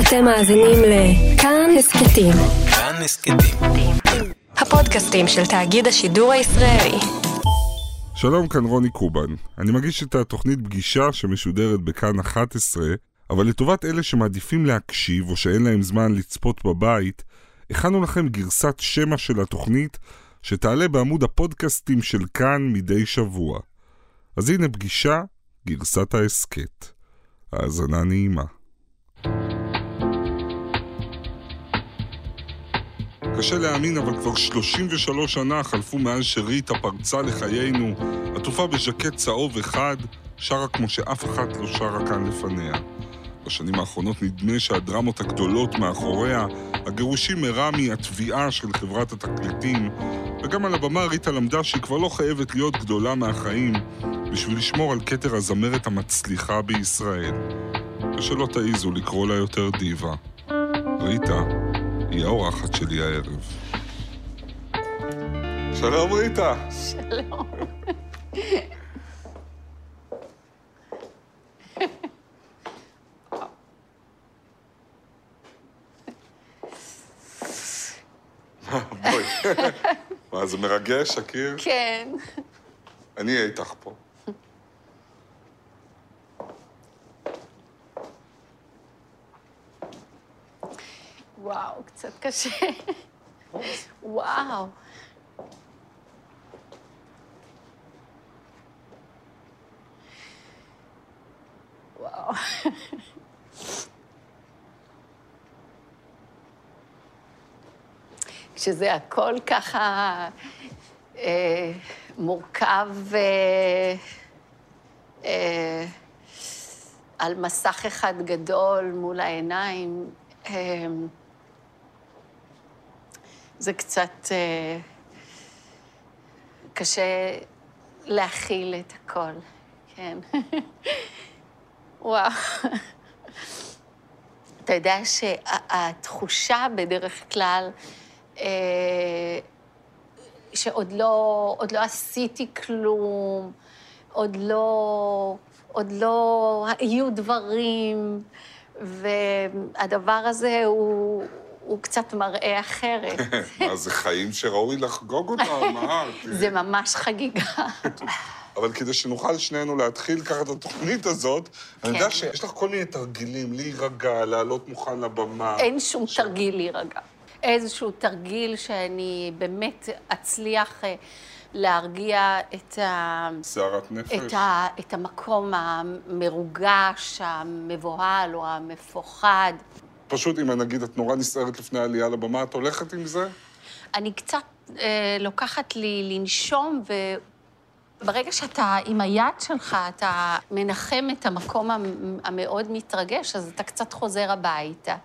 אתם מאזינים לכאן הסכתים. כאן הסכתים. הפודקאסטים של תאגיד השידור הישראלי. שלום, כאן רוני קובן. אני מגיש את התוכנית פגישה שמשודרת בכאן 11, אבל לטובת אלה שמעדיפים להקשיב או שאין להם זמן לצפות בבית, הכנו לכם גרסת שמע של התוכנית שתעלה בעמוד הפודקאסטים של כאן מדי שבוע. אז הנה פגישה, גרסת ההסכת. האזנה נעימה. קשה להאמין, אבל כבר 33 שנה חלפו מאז שריטה פרצה לחיינו, עטופה בז'קט צהוב אחד, שרה כמו שאף אחת לא שרה כאן לפניה. בשנים האחרונות נדמה שהדרמות הגדולות מאחוריה, הגירושים מרמי, התביעה של חברת התקליטים, וגם על הבמה ריטה למדה שהיא כבר לא חייבת להיות גדולה מהחיים בשביל לשמור על כתר הזמרת המצליחה בישראל. ושלא תעיזו לקרוא לה יותר דיבה. ריטה היא האורחת שלי הערב. שלום ריטה. שלום. בואי. מה, זה מרגש, שקיר? כן. אני אהיה איתך פה. וואו, קצת קשה. וואו. וואו. כשזה הכל ככה אה, מורכב אה, אה, על מסך אחד גדול מול העיניים, אה, זה קצת אה, קשה להכיל את הכל, כן. וואו. אתה יודע שהתחושה בדרך כלל, אה, שעוד לא, עוד לא עשיתי כלום, עוד לא, עוד לא היו דברים, והדבר הזה הוא, הוא קצת מראה אחרת. מה, זה חיים שראוי לחגוג אותם, מה? זה ממש חגיגה. אבל כדי שנוכל שנינו להתחיל ככה את התוכנית הזאת, אני יודע שיש לך כל מיני תרגילים, להירגע, לעלות מוכן לבמה. אין שום תרגיל להירגע. איזשהו תרגיל שאני באמת אצליח אה, להרגיע את, ה... סערת נפש. את, ה... את המקום המרוגש, המבוהל או המפוחד. פשוט אם נגיד את נורא נסערת לפני העלייה לבמה, את הולכת עם זה? אני קצת אה, לוקחת לי לנשום, וברגע שאתה עם היד שלך, אתה מנחם את המקום המ- המאוד מתרגש, אז אתה קצת חוזר הביתה.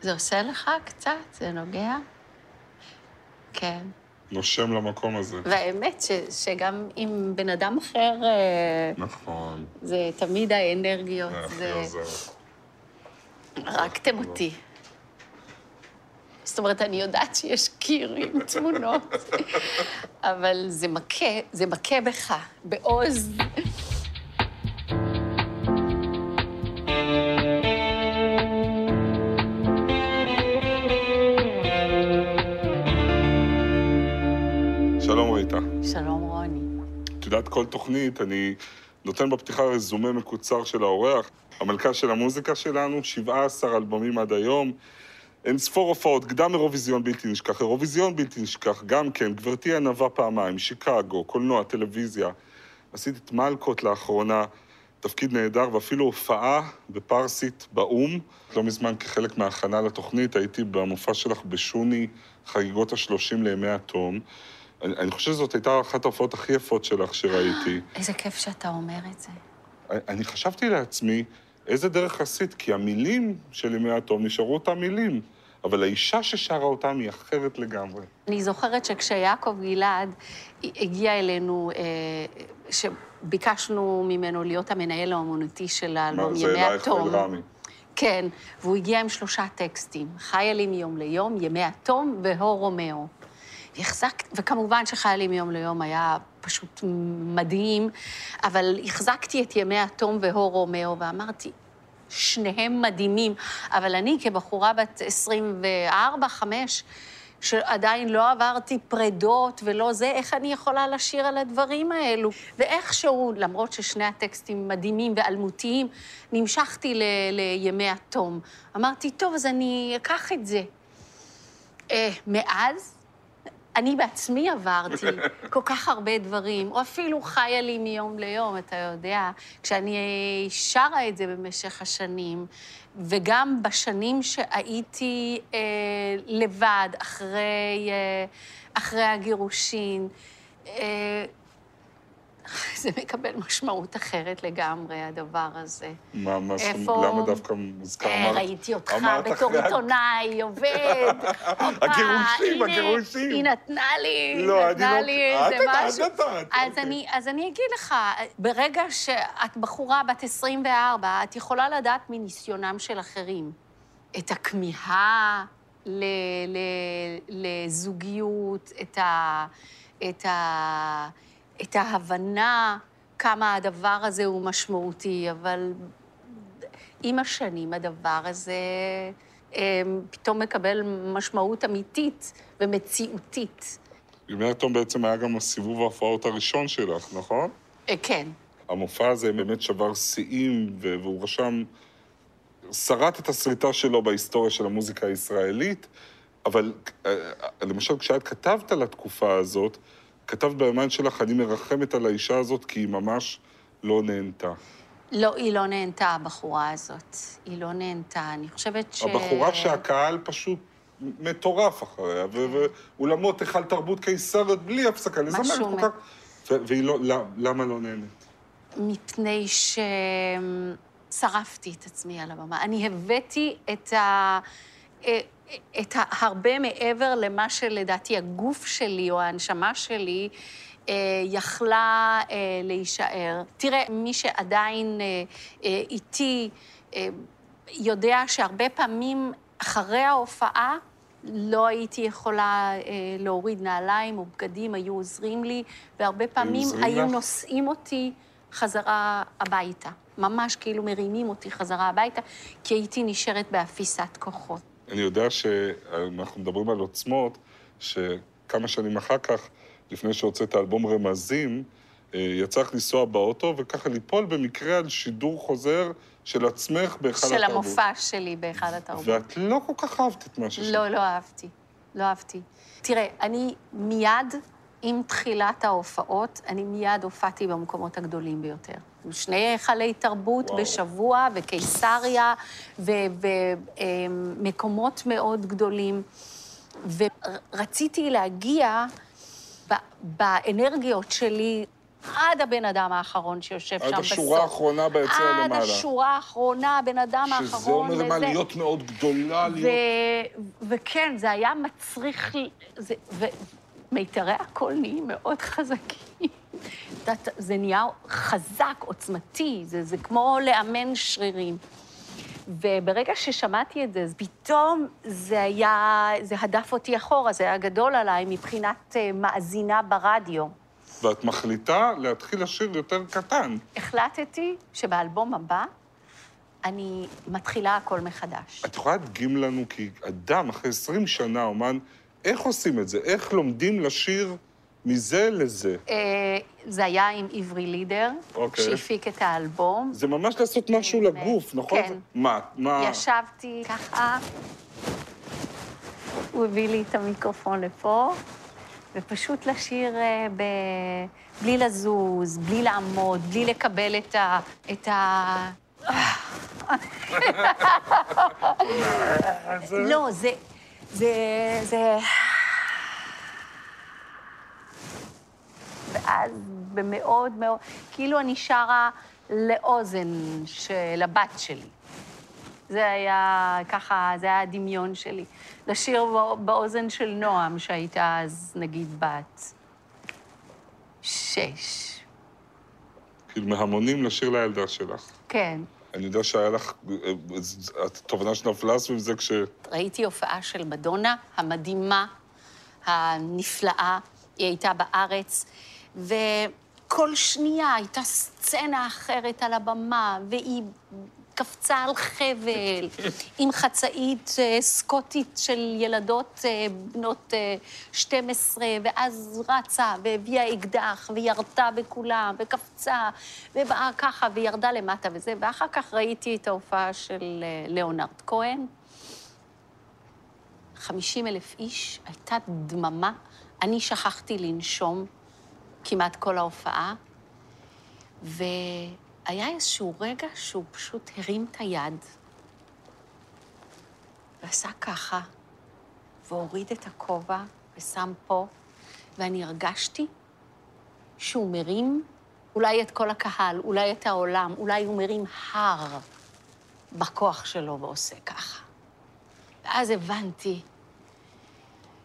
זה עושה לך קצת? זה נוגע? כן. נושם למקום הזה. והאמת ש, שגם עם בן אדם אחר, אה, נכון. זה תמיד האנרגיות, זה הכי זה... עוזר. הרגתם אותי. זאת אומרת, אני יודעת שיש קיר עם תמונות, אבל זה מכה, זה מכה בך, בעוז. יודעת, כל תוכנית, אני נותן בפתיחה רזומה מקוצר של האורח. המלכה של המוזיקה שלנו, 17 אלבומים עד היום, אין ספור הופעות, קדם אירוויזיון בלתי נשכח, אירוויזיון בלתי נשכח, גם כן, גברתי ענווה פעמיים, שיקגו, קולנוע, טלוויזיה. עשית את מלקות לאחרונה, תפקיד נהדר, ואפילו הופעה בפרסית באו"ם. לא מזמן, כחלק מההכנה לתוכנית, הייתי במופע שלך בשוני, חגיגות השלושים לימי התום. אני, אני חושב שזאת הייתה אחת ההופעות הכי יפות שלך שראיתי. איזה כיף שאתה אומר את זה. אני- אני חשבתי לעצמי, איזה דרך עשית? כי המילים של ימי התום נשארו אותם מילים, אבל האישה ששרה אותם היא אחרת לגמרי. אני זוכרת שכשיעקב גלעד הגיע אלינו, אה, שביקשנו ממנו להיות המנהל האומנותי של האלבום מה, ימי זה אלייך התום. ואל רמי. כן, והוא הגיע עם שלושה טקסטים, חיילים מיום ליום, ימי התום והו רומאו. והחזק, וכמובן שחיילים מיום ליום היה פשוט מדהים, אבל החזקתי את ימי התום והו רומאו ואמרתי, שניהם מדהימים, אבל אני כבחורה בת 24, 5, שעדיין לא עברתי פרדות ולא זה, איך אני יכולה לשיר על הדברים האלו? ואיכשהו, למרות ששני הטקסטים מדהימים ואלמותיים, נמשכתי ל- לימי התום. אמרתי, טוב, אז אני אקח את זה. אה, מאז, אני בעצמי עברתי כל כך הרבה דברים, או אפילו חיה לי מיום ליום, אתה יודע, כשאני שרה את זה במשך השנים, וגם בשנים שהייתי אה, לבד, אחרי, אה, אחרי הגירושין, אה, זה מקבל משמעות אחרת לגמרי, הדבר הזה. מה, מה, איפה- למה דווקא מוזכר? אה, אמרת- ראיתי אותך אמרת בתור אחרי עיתונאי, עובד. הגירושים, הגירושים. היא נתנה לי, לא, נתנה לא- לי את איזה נתת, משהו. את נתת, אז אוקיי. אני, אז אני אגיד לך, ברגע שאת בחורה בת 24, את יכולה לדעת מניסיונם של אחרים את הכמיהה ל, ל, לזוגיות, את, ה, את, ה, את ההבנה כמה הדבר הזה הוא משמעותי, אבל עם השנים הדבר הזה אה, פתאום מקבל משמעות אמיתית ומציאותית. התום בעצם היה גם הסיבוב ההופעות הראשון שלך, נכון? אה, כן. המופע הזה באמת שבר שיאים, והוא רשם, שרט את הסריטה שלו בהיסטוריה של המוזיקה הישראלית, אבל אה, למשל, כשאת כתבת על התקופה הזאת, כתבת ביומן שלך, אני מרחמת על האישה הזאת כי היא ממש לא נהנתה. לא, היא לא נהנתה, הבחורה הזאת. היא לא נהנתה. אני חושבת ש... הבחורה שהקהל פשוט מטורף אחריה, ו- ואולמות היכל תרבות קיסריות בלי הפסקה, משהו כל כך... והיא לא, למה- למה לא נהנית? מפני ששרפתי את עצמי על הבמה. אני הבאתי את ה... את ה... הרבה מעבר למה שלדעתי הגוף שלי או ההנשמה שלי אה, יכלה אה, להישאר. תראה, מי שעדיין אה, אה, איתי אה, יודע שהרבה פעמים אחרי ההופעה לא הייתי יכולה אה, להוריד נעליים או בגדים, היו עוזרים לי, והרבה פעמים היו לך? נושאים אותי חזרה הביתה. ממש כאילו מרימים אותי חזרה הביתה, כי הייתי נשארת באפיסת כוחות. אני יודע שאנחנו מדברים על עוצמות, שכמה שנים אחר כך, לפני שהוצאת אלבום רמזים, אה, יצא לך לנסוע באוטו וככה ליפול במקרה על שידור חוזר של עצמך בהיכל של התרבות. המופע שלי בהיכל התרבות. ואת לא כל כך אהבת את מה ששמעת. לא, לא אהבתי. לא אהבתי. תראה, אני מיד, עם תחילת ההופעות, אני מיד הופעתי במקומות הגדולים ביותר. שני היכלי תרבות וואו. בשבוע, וקיסריה, ומקומות מאוד גדולים. ורציתי להגיע באנרגיות שלי עד הבן אדם האחרון שיושב עד שם בסוף. השורה האחרונה ביציע עד למעלה. השורה האחרונה, הבן אדם האחרון. שזה אומר מה וזה- להיות מאוד גדולה, ו... להיות... וכן, זה היה מצריך... זה... ו... מיתרי הקול נהיים מאוד חזקים. זה נהיה חזק, עוצמתי, זה, זה כמו לאמן שרירים. וברגע ששמעתי את זה, אז פתאום זה היה, זה הדף אותי אחורה, זה היה גדול עליי מבחינת אה, מאזינה ברדיו. ואת מחליטה להתחיל לשיר יותר קטן. החלטתי שבאלבום הבא אני מתחילה הכל מחדש. את יכולה להדגים לנו, כי אדם, אחרי 20 שנה, אומן, איך עושים את זה? איך לומדים לשיר מזה לזה? אה, זה היה עם עברי לידר, אוקיי. שהפיק את האלבום. זה ממש לעשות משהו לגוף, נכון? כן. מה? מה? ישבתי ככה, הוא הביא לי את המיקרופון לפה, ופשוט לשיר אה, ב... בלי לזוז, בלי לעמוד, בלי לקבל את ה... את ה... לא, זה... זה... זה... ואז במאוד מאוד, כאילו אני שרה לאוזן של הבת שלי. זה היה ככה, זה היה הדמיון שלי. לשיר בא- באוזן של נועם, שהייתה אז נגיד בת שש. כאילו, מהמונים לשיר לילדה שלך. כן. אני יודע שהיה לך, אה, אה, התובנה שנפלה סביב זה כש... ראיתי הופעה של מדונה המדהימה, הנפלאה, היא הייתה בארץ, וכל שנייה הייתה סצנה אחרת על הבמה, והיא קפצה על חבל, עם חצאית אה, סקוטית של ילדות אה, בנות אה, 12, ואז רצה והביאה אקדח, וירתה בכולם, וקפצה, ובאה ככה, וירדה למטה וזה, ואחר כך ראיתי את ההופעה של אה, ליאונרד כהן. 50 אלף איש, הייתה דממה. אני שכחתי לנשום כמעט כל ההופעה, והיה איזשהו רגע שהוא פשוט הרים את היד, ועשה ככה, והוריד את הכובע, ושם פה, ואני הרגשתי שהוא מרים אולי את כל הקהל, אולי את העולם, אולי הוא מרים הר בכוח שלו ועושה ככה. ואז הבנתי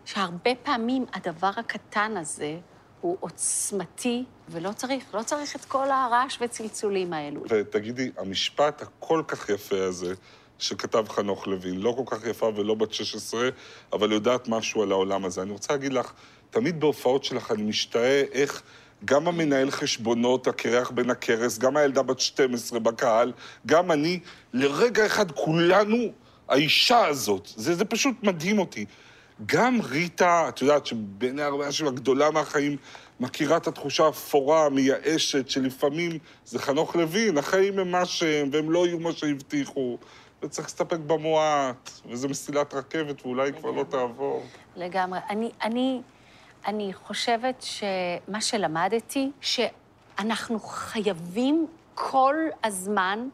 שהרבה פעמים הדבר הקטן הזה הוא עוצמתי, ולא צריך, לא צריך את כל הרעש וצלצולים האלו. ותגידי, המשפט הכל כך יפה הזה, שכתב חנוך לוין, לא כל כך יפה ולא בת 16, אבל יודעת משהו על העולם הזה. אני רוצה להגיד לך, תמיד בהופעות שלך אני משתאה איך גם המנהל חשבונות, הקרח בן הכרס, גם הילדה בת 12 בקהל, גם אני, לרגע אחד כולנו, האישה הזאת, זה, זה פשוט מדהים אותי. גם ריטה, את יודעת, שבעיני הרבה אנשים הגדולה מהחיים, מכירה את התחושה האפורה, המייאשת, שלפעמים זה חנוך לוין, החיים הם מה שהם, והם לא יהיו מה שהבטיחו, וצריך להסתפק במועט, וזה מסילת רכבת, ואולי כבר לא תעבור. לגמרי. אני, אני, אני חושבת שמה שלמדתי, שאנחנו חייבים כל הזמן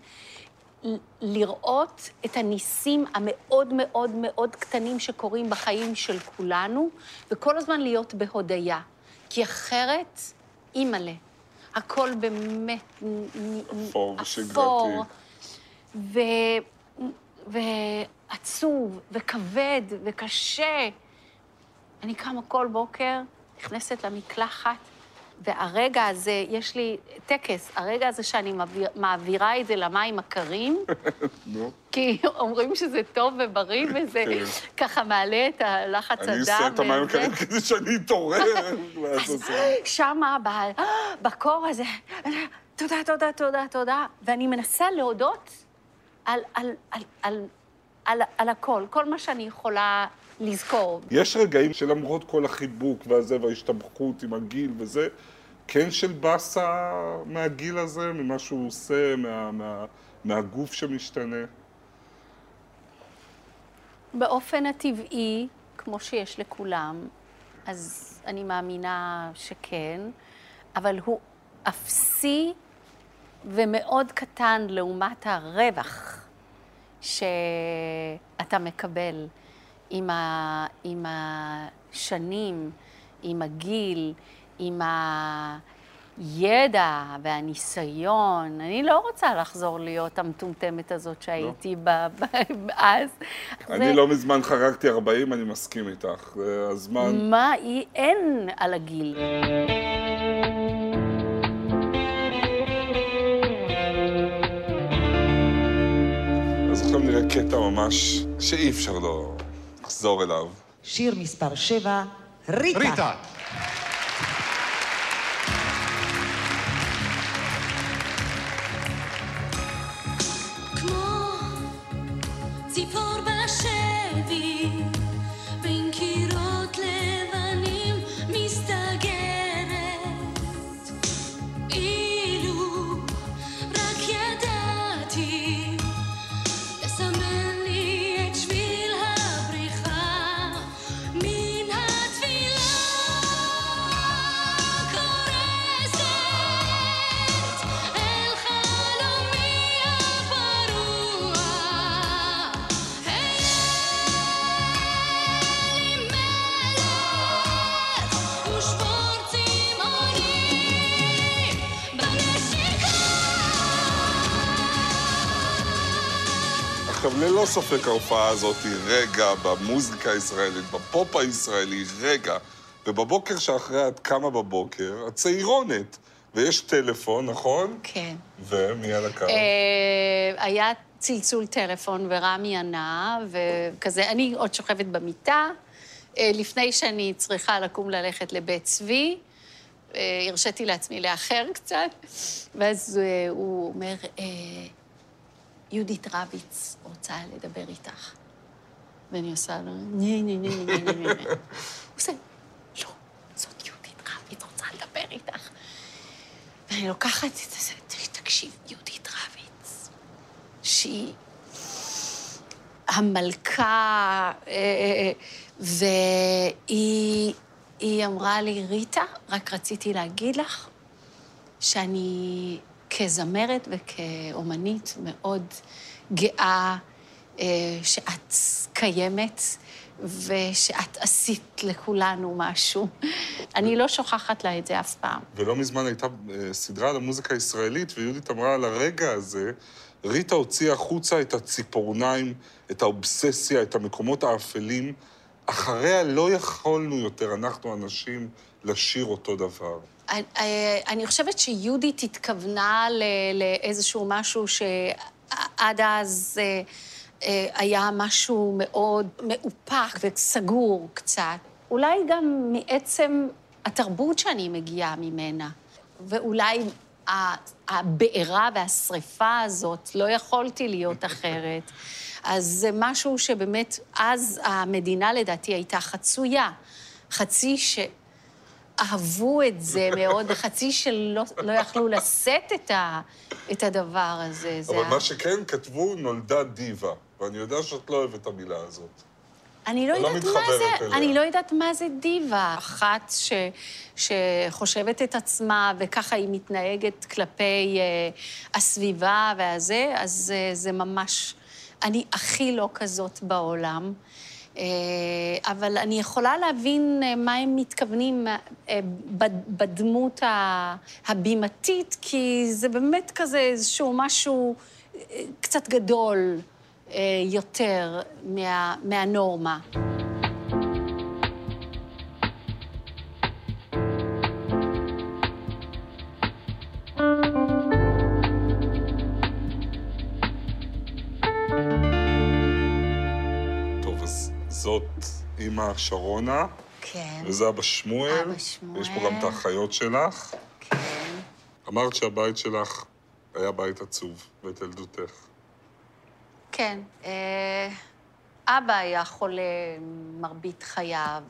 לראות את הניסים המאוד מאוד מאוד קטנים שקורים בחיים של כולנו, וכל הזמן להיות בהודיה. כי אחרת, אימא'לה, הכל באמת אפור. אפור, ו... ועצוב, וכבד, וקשה. אני קמה כל בוקר, נכנסת למקלחת, והרגע הזה, יש לי טקס, הרגע הזה שאני מעביר, מעבירה את זה למים הקרים. כי אומרים שזה טוב ובריא, וזה כן. ככה מעלה את הלחץ הדם. אני עושה את המים. הקרים כדי שאני אתעורר. אז שמה, בקור הזה, תודה, תודה, תודה, תודה, ואני מנסה להודות על, על, על, על, על, על הכל, כל מה שאני יכולה לזכור. יש רגעים שלמרות כל החיבוק והזה וההשתבחות עם הגיל וזה, כן של באסה מהגיל הזה, ממה שהוא עושה, מה, מה, מהגוף שמשתנה. באופן הטבעי, כמו שיש לכולם, אז אני מאמינה שכן, אבל הוא אפסי ומאוד קטן לעומת הרווח שאתה מקבל עם, ה, עם השנים, עם הגיל, עם הידע והניסיון. אני לא רוצה לחזור להיות המטומטמת הזאת שהייתי ב- ב- אז. אני זה- לא מזמן חגגתי 40, אני מסכים איתך. זה הזמן... מה, היא אין על הגיל. אז עכשיו נראה קטע ממש שאי אפשר לא לחזור אליו. שיר מספר 7, ריטה. ריטה. כמו ציפור בשבי, ללא ספק ההופעה הזאת היא רגע במוזיקה הישראלית, בפופ הישראלי, רגע. ובבוקר שאחרי את קמה בבוקר, את צעירונת. ויש טלפון, נכון? כן. ומי על הקו? אה, היה צלצול טלפון ורמי ענה, וכזה, אני עוד שוכבת במיטה, אה, לפני שאני צריכה לקום ללכת לבית צבי, אה, הרשיתי לעצמי לאחר קצת, ואז הוא אומר, יהודית רביץ רוצה לדבר איתך. ואני עושה לו, נה, נה, נה, נה, נה, נה. הוא עושה, לא, זאת יהודית רביץ רוצה לדבר איתך. ואני לוקחת את זה, תקשיב, יהודית רביץ, שהיא המלכה, אה, והיא היא אמרה לי, ריטה, רק רציתי להגיד לך שאני כזמרת וכאומנית מאוד גאה אה, שאת קיימת ושאת עשית לכולנו משהו. אני לא שוכחת לה את זה אף פעם. ולא מזמן הייתה אה, סדרה על המוזיקה הישראלית, ויהודית אמרה על הרגע הזה, ריטה הוציאה החוצה את הציפורניים, את האובססיה, את המקומות האפלים. אחריה לא יכולנו יותר, אנחנו הנשים, לשיר אותו דבר. אני- אה, אני חושבת שיהודית התכוונה לאיזשהו משהו שעד אז אה, אה, היה משהו מאוד מאופק וסגור קצת. אולי גם מעצם התרבות שאני מגיעה ממנה, ואולי הבעירה והשריפה הזאת, לא יכולתי להיות אחרת. אז זה משהו שבאמת, אז המדינה לדעתי הייתה חצויה. חצי ש... אהבו את זה מאוד, וחצי שלא לא יכלו לשאת את, ה, את הדבר הזה. זה אבל מה שכן כתבו, נולדה דיבה, ואני יודע שאת לא אוהבת את המילה הזאת. אני לא לא יודעת מה זה, אליה. אני לא יודעת מה זה דיבה. אחת ש, שחושבת את עצמה וככה היא מתנהגת כלפי אה, הסביבה והזה, אז אה, זה ממש... אני הכי לא כזאת בעולם. אה, אבל אני יכולה להבין אה, מה הם מתכוונים אה, בד- בדמות הבימתית, כי זה באמת כזה איזשהו משהו קצת גדול יותר מה, מהנורמה. אימא שרונה, כן, וזה אבא שמואל. אבא שמואל. יש פה גם את האחיות שלך. כן. אמרת שהבית שלך היה בית עצוב, ואת ילדותך. כן. אה, אבא היה חולה מרבית חייו.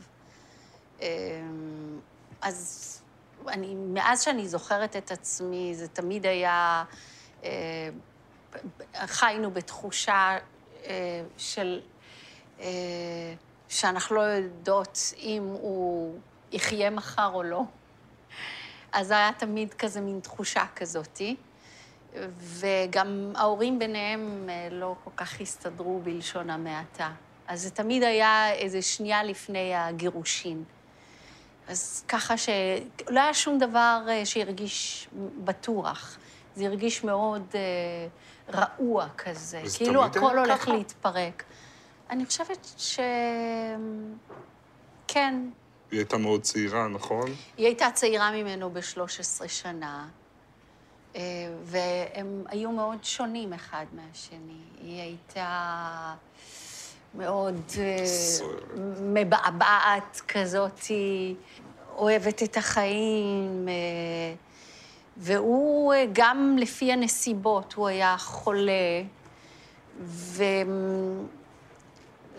אה, אז אני, מאז שאני זוכרת את עצמי, זה תמיד היה... אה, חיינו בתחושה אה, של... אה, שאנחנו לא יודעות אם הוא יחיה מחר או לא. אז היה תמיד כזה מין תחושה כזאתי. וגם ההורים ביניהם אה, לא כל כך הסתדרו בלשון המעטה. אז זה תמיד היה איזה שנייה לפני הגירושין. אז ככה שלא היה שום דבר אה, שהרגיש בטוח. זה הרגיש מאוד אה, רעוע כזה. כאילו הכל הולך ככה? להתפרק. אני חושבת ש... כן, היא הייתה מאוד צעירה, נכון? היא הייתה צעירה ממנו ב-13 שנה, אה, והם היו מאוד שונים אחד מהשני. היא הייתה מאוד אה. מבעבעת כזאת, אוהבת את החיים, אה, והוא, גם לפי הנסיבות, הוא היה חולה, וזה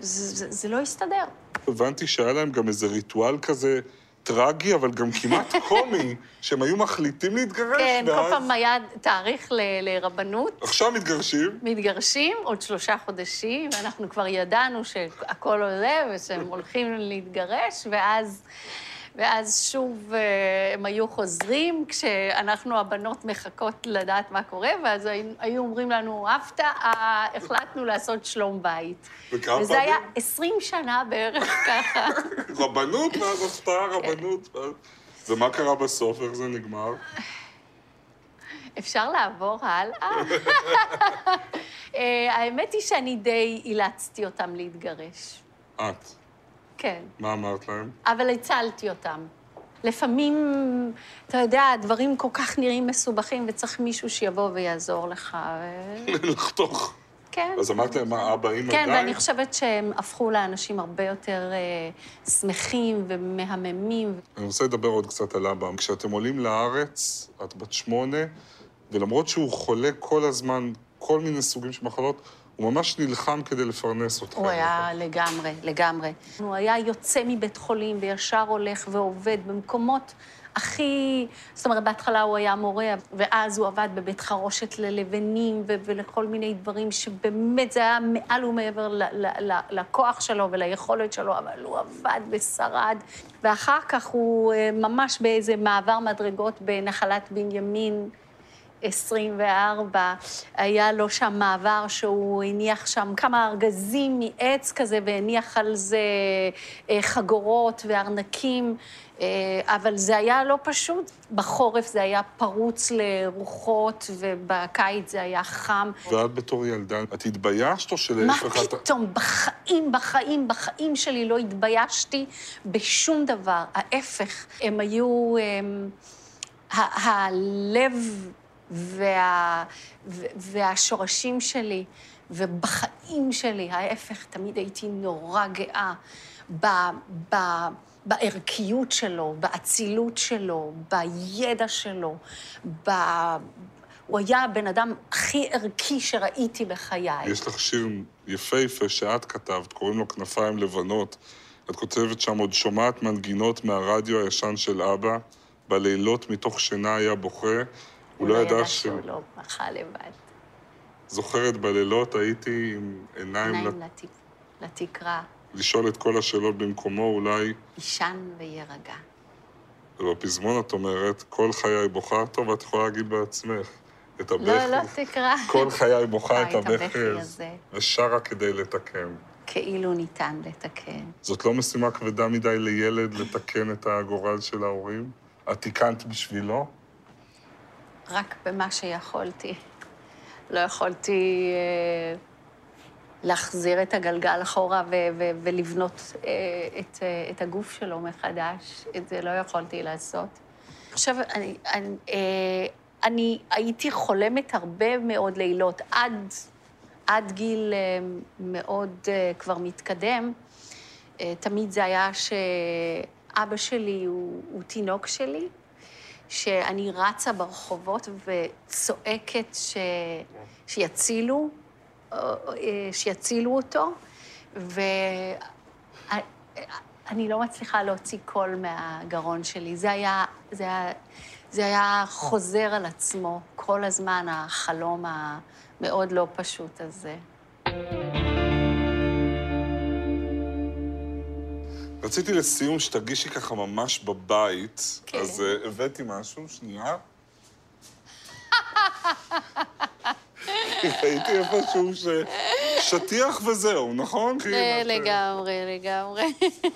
זה, זה לא הסתדר. הבנתי שהיה להם גם איזה ריטואל כזה טרגי, אבל גם כמעט קומי, שהם היו מחליטים להתגרש, כן, כל ואז פעם היה תאריך ל- לרבנות, עכשיו מתגרשים. מתגרשים עוד שלושה חודשים, ואנחנו כבר ידענו שהכל עולה ושהם הולכים להתגרש, ואז, ואז שוב אה, הם היו חוזרים, כשאנחנו הבנות מחכות לדעת מה קורה, ואז היו- אומרים לנו, הפתעה, החלטנו לעשות שלום בית. וכמה וזה פעמים? היה 20 שנה בערך ככה. רבנות, ואז הפתעה, רבנות. ואז- ומה קרה בסוף? איך זה נגמר? אפשר לעבור הלאה? אה, האמת היא שאני די אילצתי אותם להתגרש. את. כן. מה אמרת להם? אבל הצלתי אותם. לפעמים, אתה יודע, הדברים כל כך נראים מסובכים, וצריך מישהו שיבוא ויעזור לך. ו- לחתוך. כן. אז אמרת להם, מה, אבא, אמא, כן, די? ואני חושבת שהם הפכו לאנשים הרבה יותר אה, שמחים ומהממים. אני רוצה לדבר עוד קצת על אבא. כשאתם עולים לארץ, את בת שמונה, ולמרות שהוא חולה כל הזמן כל מיני סוגים של מחלות, הוא ממש נלחם כדי לפרנס אותך. הוא היה לגמרי, לגמרי. הוא היה יוצא מבית חולים וישר הולך ועובד במקומות הכי... זאת אומרת, בהתחלה הוא היה מורה, ואז הוא עבד בבית חרושת ללבנים ו- ולכל מיני דברים שבאמת זה היה מעל ומעבר ל- ל- ל- לכוח שלו וליכולת שלו, אבל הוא עבד ושרד. ואחר כך הוא אה, ממש באיזה מעבר מדרגות בנחלת בנימין, 24, היה לו שם מעבר שהוא הניח שם כמה ארגזים מעץ כזה והניח על זה אה, חגורות וארנקים, אה, אבל זה היה לא פשוט. בחורף זה היה פרוץ לרוחות ובקיץ זה היה חם. ואת בתור ילדה, את התביישת או מה שלהפך את... פתאום, בחיים, בחיים, בחיים שלי לא התביישתי בשום דבר. ההפך, הם היו... הם, ה- הלב וה, ו- והשורשים שלי, ובחיים שלי, ההפך, תמיד הייתי נורא גאה ב, ב, בערכיות שלו, באצילות שלו, בידע שלו, ב... הוא היה הבן אדם הכי ערכי שראיתי בחיי. יש לך שיר יפהפה שאת כתבת, קוראים לו כנפיים לבנות. את כותבת שם, עוד שומעת מנגינות מהרדיו הישן של אבא, בלילות מתוך שינה היה בוכה. הוא לא ידע. שהוא לא בכה לבד. זוכרת בלילות הייתי עם עיניים עיניים לת- לתק... לתקרה, לשאול את כל השאלות במקומו, אולי, יישן ויירגע. ובפזמון את אומרת, כל חיי בוכה, טוב, את יכולה להגיד בעצמך. את הבכי, לא, לא תקרא. כל חיי בוכה את הבכי הזה. ושרה כדי לתקן. כאילו ניתן לתקן. זאת לא משימה כבדה מדי לילד לתקן את הגורל של ההורים? את תיקנת בשבילו? רק במה שיכולתי. לא יכולתי אה, להחזיר את הגלגל אחורה ולבנות אה, את, אה, את הגוף שלו מחדש. את זה לא יכולתי לעשות. עכשיו, אני, אני, אני הייתי חולמת הרבה מאוד לילות, עד, עד גיל מאוד כבר מתקדם. תמיד זה היה שאבא שלי הוא, הוא תינוק שלי, שאני רצה ברחובות וצועקת ש... שיצילו, אה, אה, שיצילו אותו, ואני לא מצליחה להוציא קול מהגרון שלי. זה היה, זה היה, זה היה חוזר על עצמו כל הזמן, החלום המאוד לא פשוט הזה. רציתי לסיום שתרגישי ככה ממש בבית, כן. אז uh, הבאתי משהו, שנייה. הייתי איפשהו ש... שטיח וזהו, נכון? אה, את- לגמרי, לגמרי.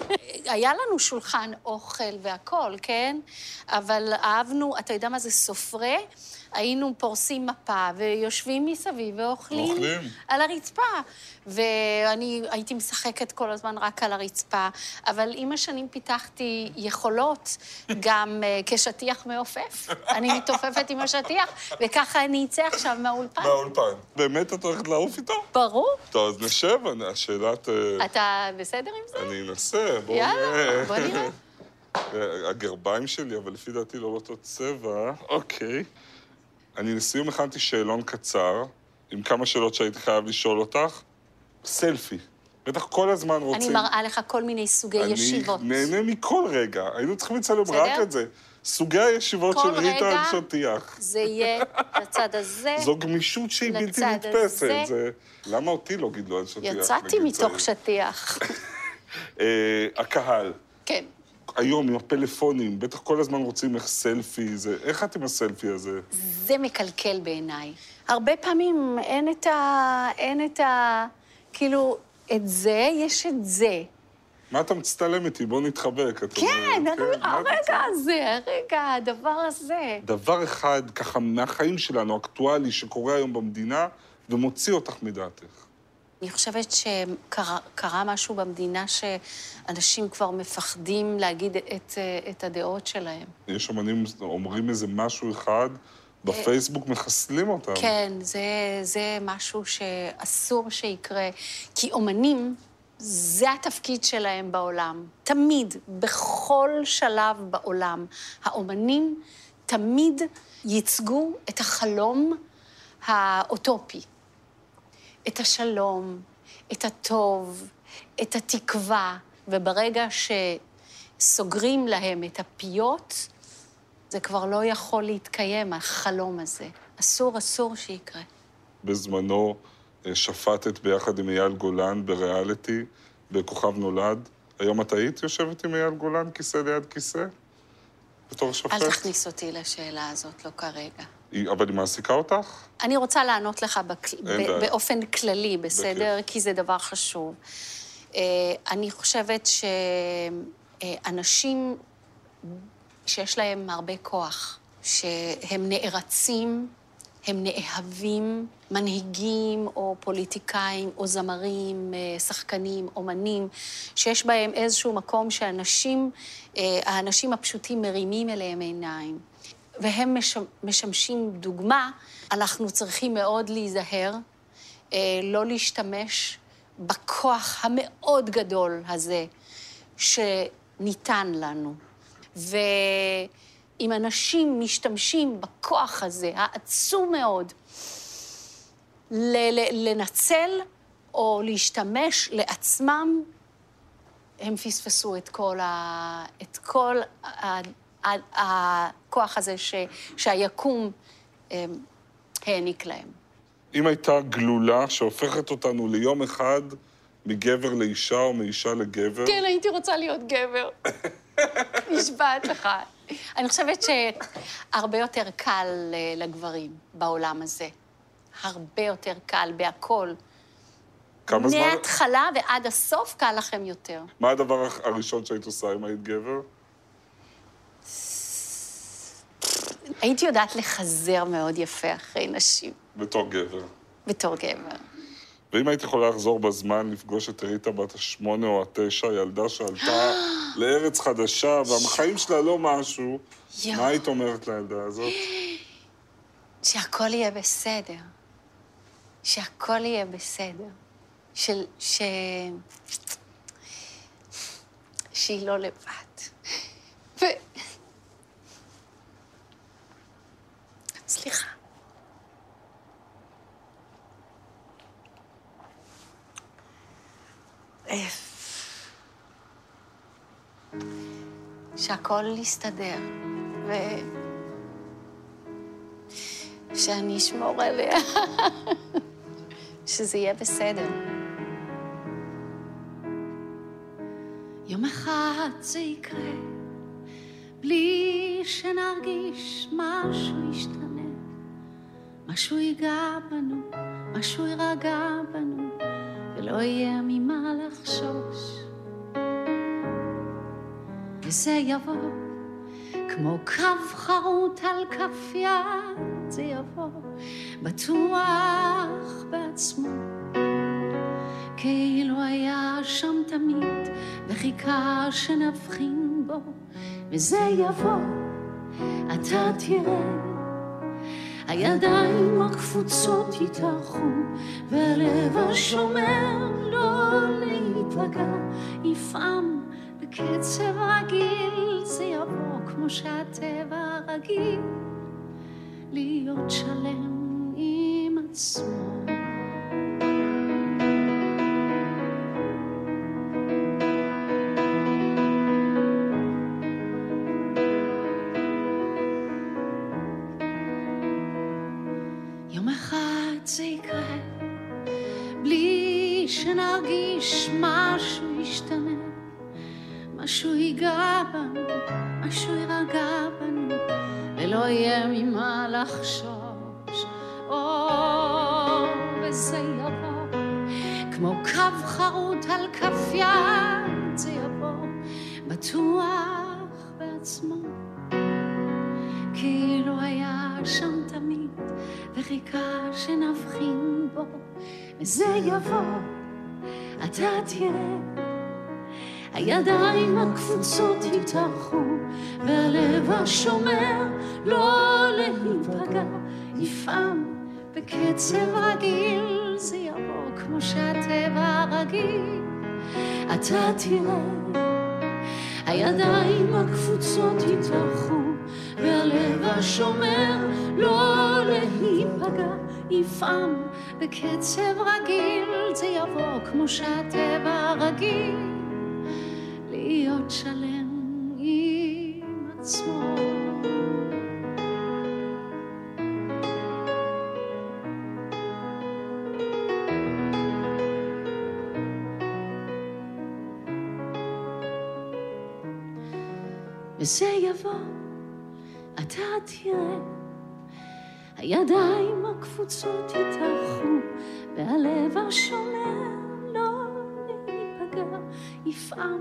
היה לנו שולחן אוכל והכול, כן? אבל אהבנו, אתה יודע מה זה סופרה? היינו פורסים מפה ויושבים מסביב ואוכלים אוכלים. על הרצפה. ואני הייתי משחקת כל הזמן רק על הרצפה, אבל עם השנים פיתחתי יכולות גם אה, כשטיח מעופף. אני מתעופפת עם השטיח, וככה אני אצא עכשיו מהאולפן. מהאולפן. באמת את הולכת לעוף איתו? ברור. טוב, אז נשב, השאלת... אה, אתה בסדר עם זה? אני אנסה, בואו יאללה. בוא נראה. אה, הגרביים שלי, אבל לפי דעתי לא באותו צבע. אוקיי. אני לסיום הכנתי שאלון קצר, עם כמה שאלות שהייתי חייב לשאול אותך. סלפי. בטח כל הזמן רוצים... אני מראה לך כל מיני סוגי ישיבות. אני נהנה מכל רגע. היינו צריכים לצלם? רק את זה. סוגי הישיבות כל של ריטה רגע. על שטיח. זה יהיה לצד הזה. זו גמישות שהיא בלתי נתפסת. זה... למה אותי לא גידלו על שטיח? יצאתי מתוך? שטיח. אה, הקהל. כן. היום עם הפלאפונים, בטח כל הזמן רוצים איך סלפי, זה... איך את עם הסלפי הזה? זה מקלקל בעיניי. הרבה פעמים אין את ה... אין את ה... כאילו, את זה, יש את זה. מה אתה מצטלם איתי? בוא נתחבק. כן, אומרת, אתה הרגע הזה, הרגע, הדבר הזה. דבר אחד, ככה, מהחיים שלנו, אקטואלי, שקורה היום במדינה, ומוציא אותך מדעתך. אני חושבת שקרה קרה משהו במדינה שאנשים כבר מפחדים להגיד את, את הדעות שלהם. יש אמנים אומרים איזה משהו אחד, בפייסבוק מחסלים אותם. כן, זה, זה משהו שאסור שיקרה, כי אומנים, זה התפקיד שלהם בעולם. תמיד, בכל שלב בעולם, האומנים תמיד ייצגו את החלום האוטופי. את השלום, את הטוב, את התקווה, וברגע שסוגרים להם את הפיות, זה כבר לא יכול להתקיים, החלום הזה. אסור, אסור שיקרה. בזמנו אה, שפטת ביחד עם אייל גולן בריאליטי בכוכב נולד. היום את היית יושבת עם אייל גולן כיסא ליד כיסא? בתור שופט? אל תכניס אותי לשאלה הזאת, לא כרגע. היא- אבל היא מעסיקה אותך? אני רוצה לענות לך בק... ב... באופן כללי, בסדר? בכיף. כי זה דבר חשוב. אה, אני חושבת שאנשים שיש להם הרבה כוח, שהם נערצים, הם נאהבים, מנהיגים או פוליטיקאים או זמרים, אה, שחקנים, אומנים, שיש בהם איזשהו מקום שאנשים, אה, האנשים הפשוטים מרימים אליהם עיניים. והם מש- משמשים דוגמה, אנחנו צריכים מאוד להיזהר, אה, לא להשתמש בכוח המאוד גדול הזה שניתן לנו. ואם אנשים משתמשים בכוח הזה, העצום מאוד, לנצל או להשתמש לעצמם, הם פספסו את כל, ה... את כל. הכוח הזה ש... שהיקום אה, העניק להם. אם הייתה גלולה שהופכת אותנו ליום אחד מגבר לאישה או מאישה לגבר, כן, הייתי רוצה להיות גבר. נשבעת לך. אני חושבת שהרבה יותר קל אה, לגברים בעולם הזה. הרבה יותר קל בהכל. כמה זמן... מההתחלה ועד הסוף קל לכם יותר. מה הדבר הראשון שהיית עושה אם היית גבר? הייתי יודעת לחזר מאוד יפה אחרי נשים, בתור גבר. בתור גבר. ואם היית יכולה לחזור בזמן לפגוש את ריטה בת השמונה או התשע, ילדה שעלתה לארץ חדשה, והחיים שלה לא משהו. מה היית אומרת לילדה הזאת? שהכל יהיה בסדר. שהכל יהיה בסדר. של... ש... שהיא לא לבד. ו... סליחה. שהכל יסתדר, ו... שאני אשמור עליה, שזה יהיה בסדר. יום אחד זה יקרה, בלי שנרגיש משהו ישתנה, משהו ייגע בנו, משהו יירגע בנו, ולא יהיה ממה לחשוש. וזה יבוא כמו קו חרוט על כף יד, זה יבוא בטוח בעצמו. כאילו היה שם תמיד, וחיכה שנבחין בו, וזה יבוא, אתה תראה. הידיים הקפוצות יתארחו, והלב השומר לא להיפגע, יפעם בקצב רגיל, זה יבוא כמו שהטבע רגיל, להיות שלם עם עצמו. ישתנה, משהו ייגע בנו, משהו יירגע בנו, ולא יהיה ממה לחשוש. או, וזה יבוא, כמו קו חרוט על כף יד, זה יבוא, בטוח בעצמו. כאילו היה שם תמיד, וחיכה שנבחין בו, וזה יבוא, אתה תראה. הידיים הקפוצות יתארחו, והלב השומר לא להיפגע, יפעם בקצב רגיל, זה יבוא כמו שהטבע רגיל, אתה תראה. הידיים הקפוצות יתארחו, והלב השומר לא להיפגע, יפעם בקצב רגיל, זה יבוא כמו שהטבע רגיל, להיות שלם עם עצמו. וזה יבוא, אתה תראה, הידיים הקפוצות יתארחו, והלב השומר לא ייפגע, יפעם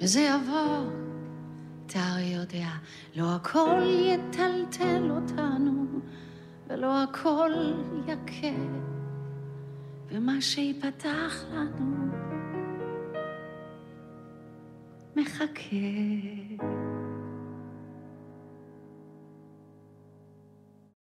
וזה יבוא, אתה הרי יודע, לא הכל יטלטל אותנו, ולא הכל יכה, ומה שיפתח לנו מחכה.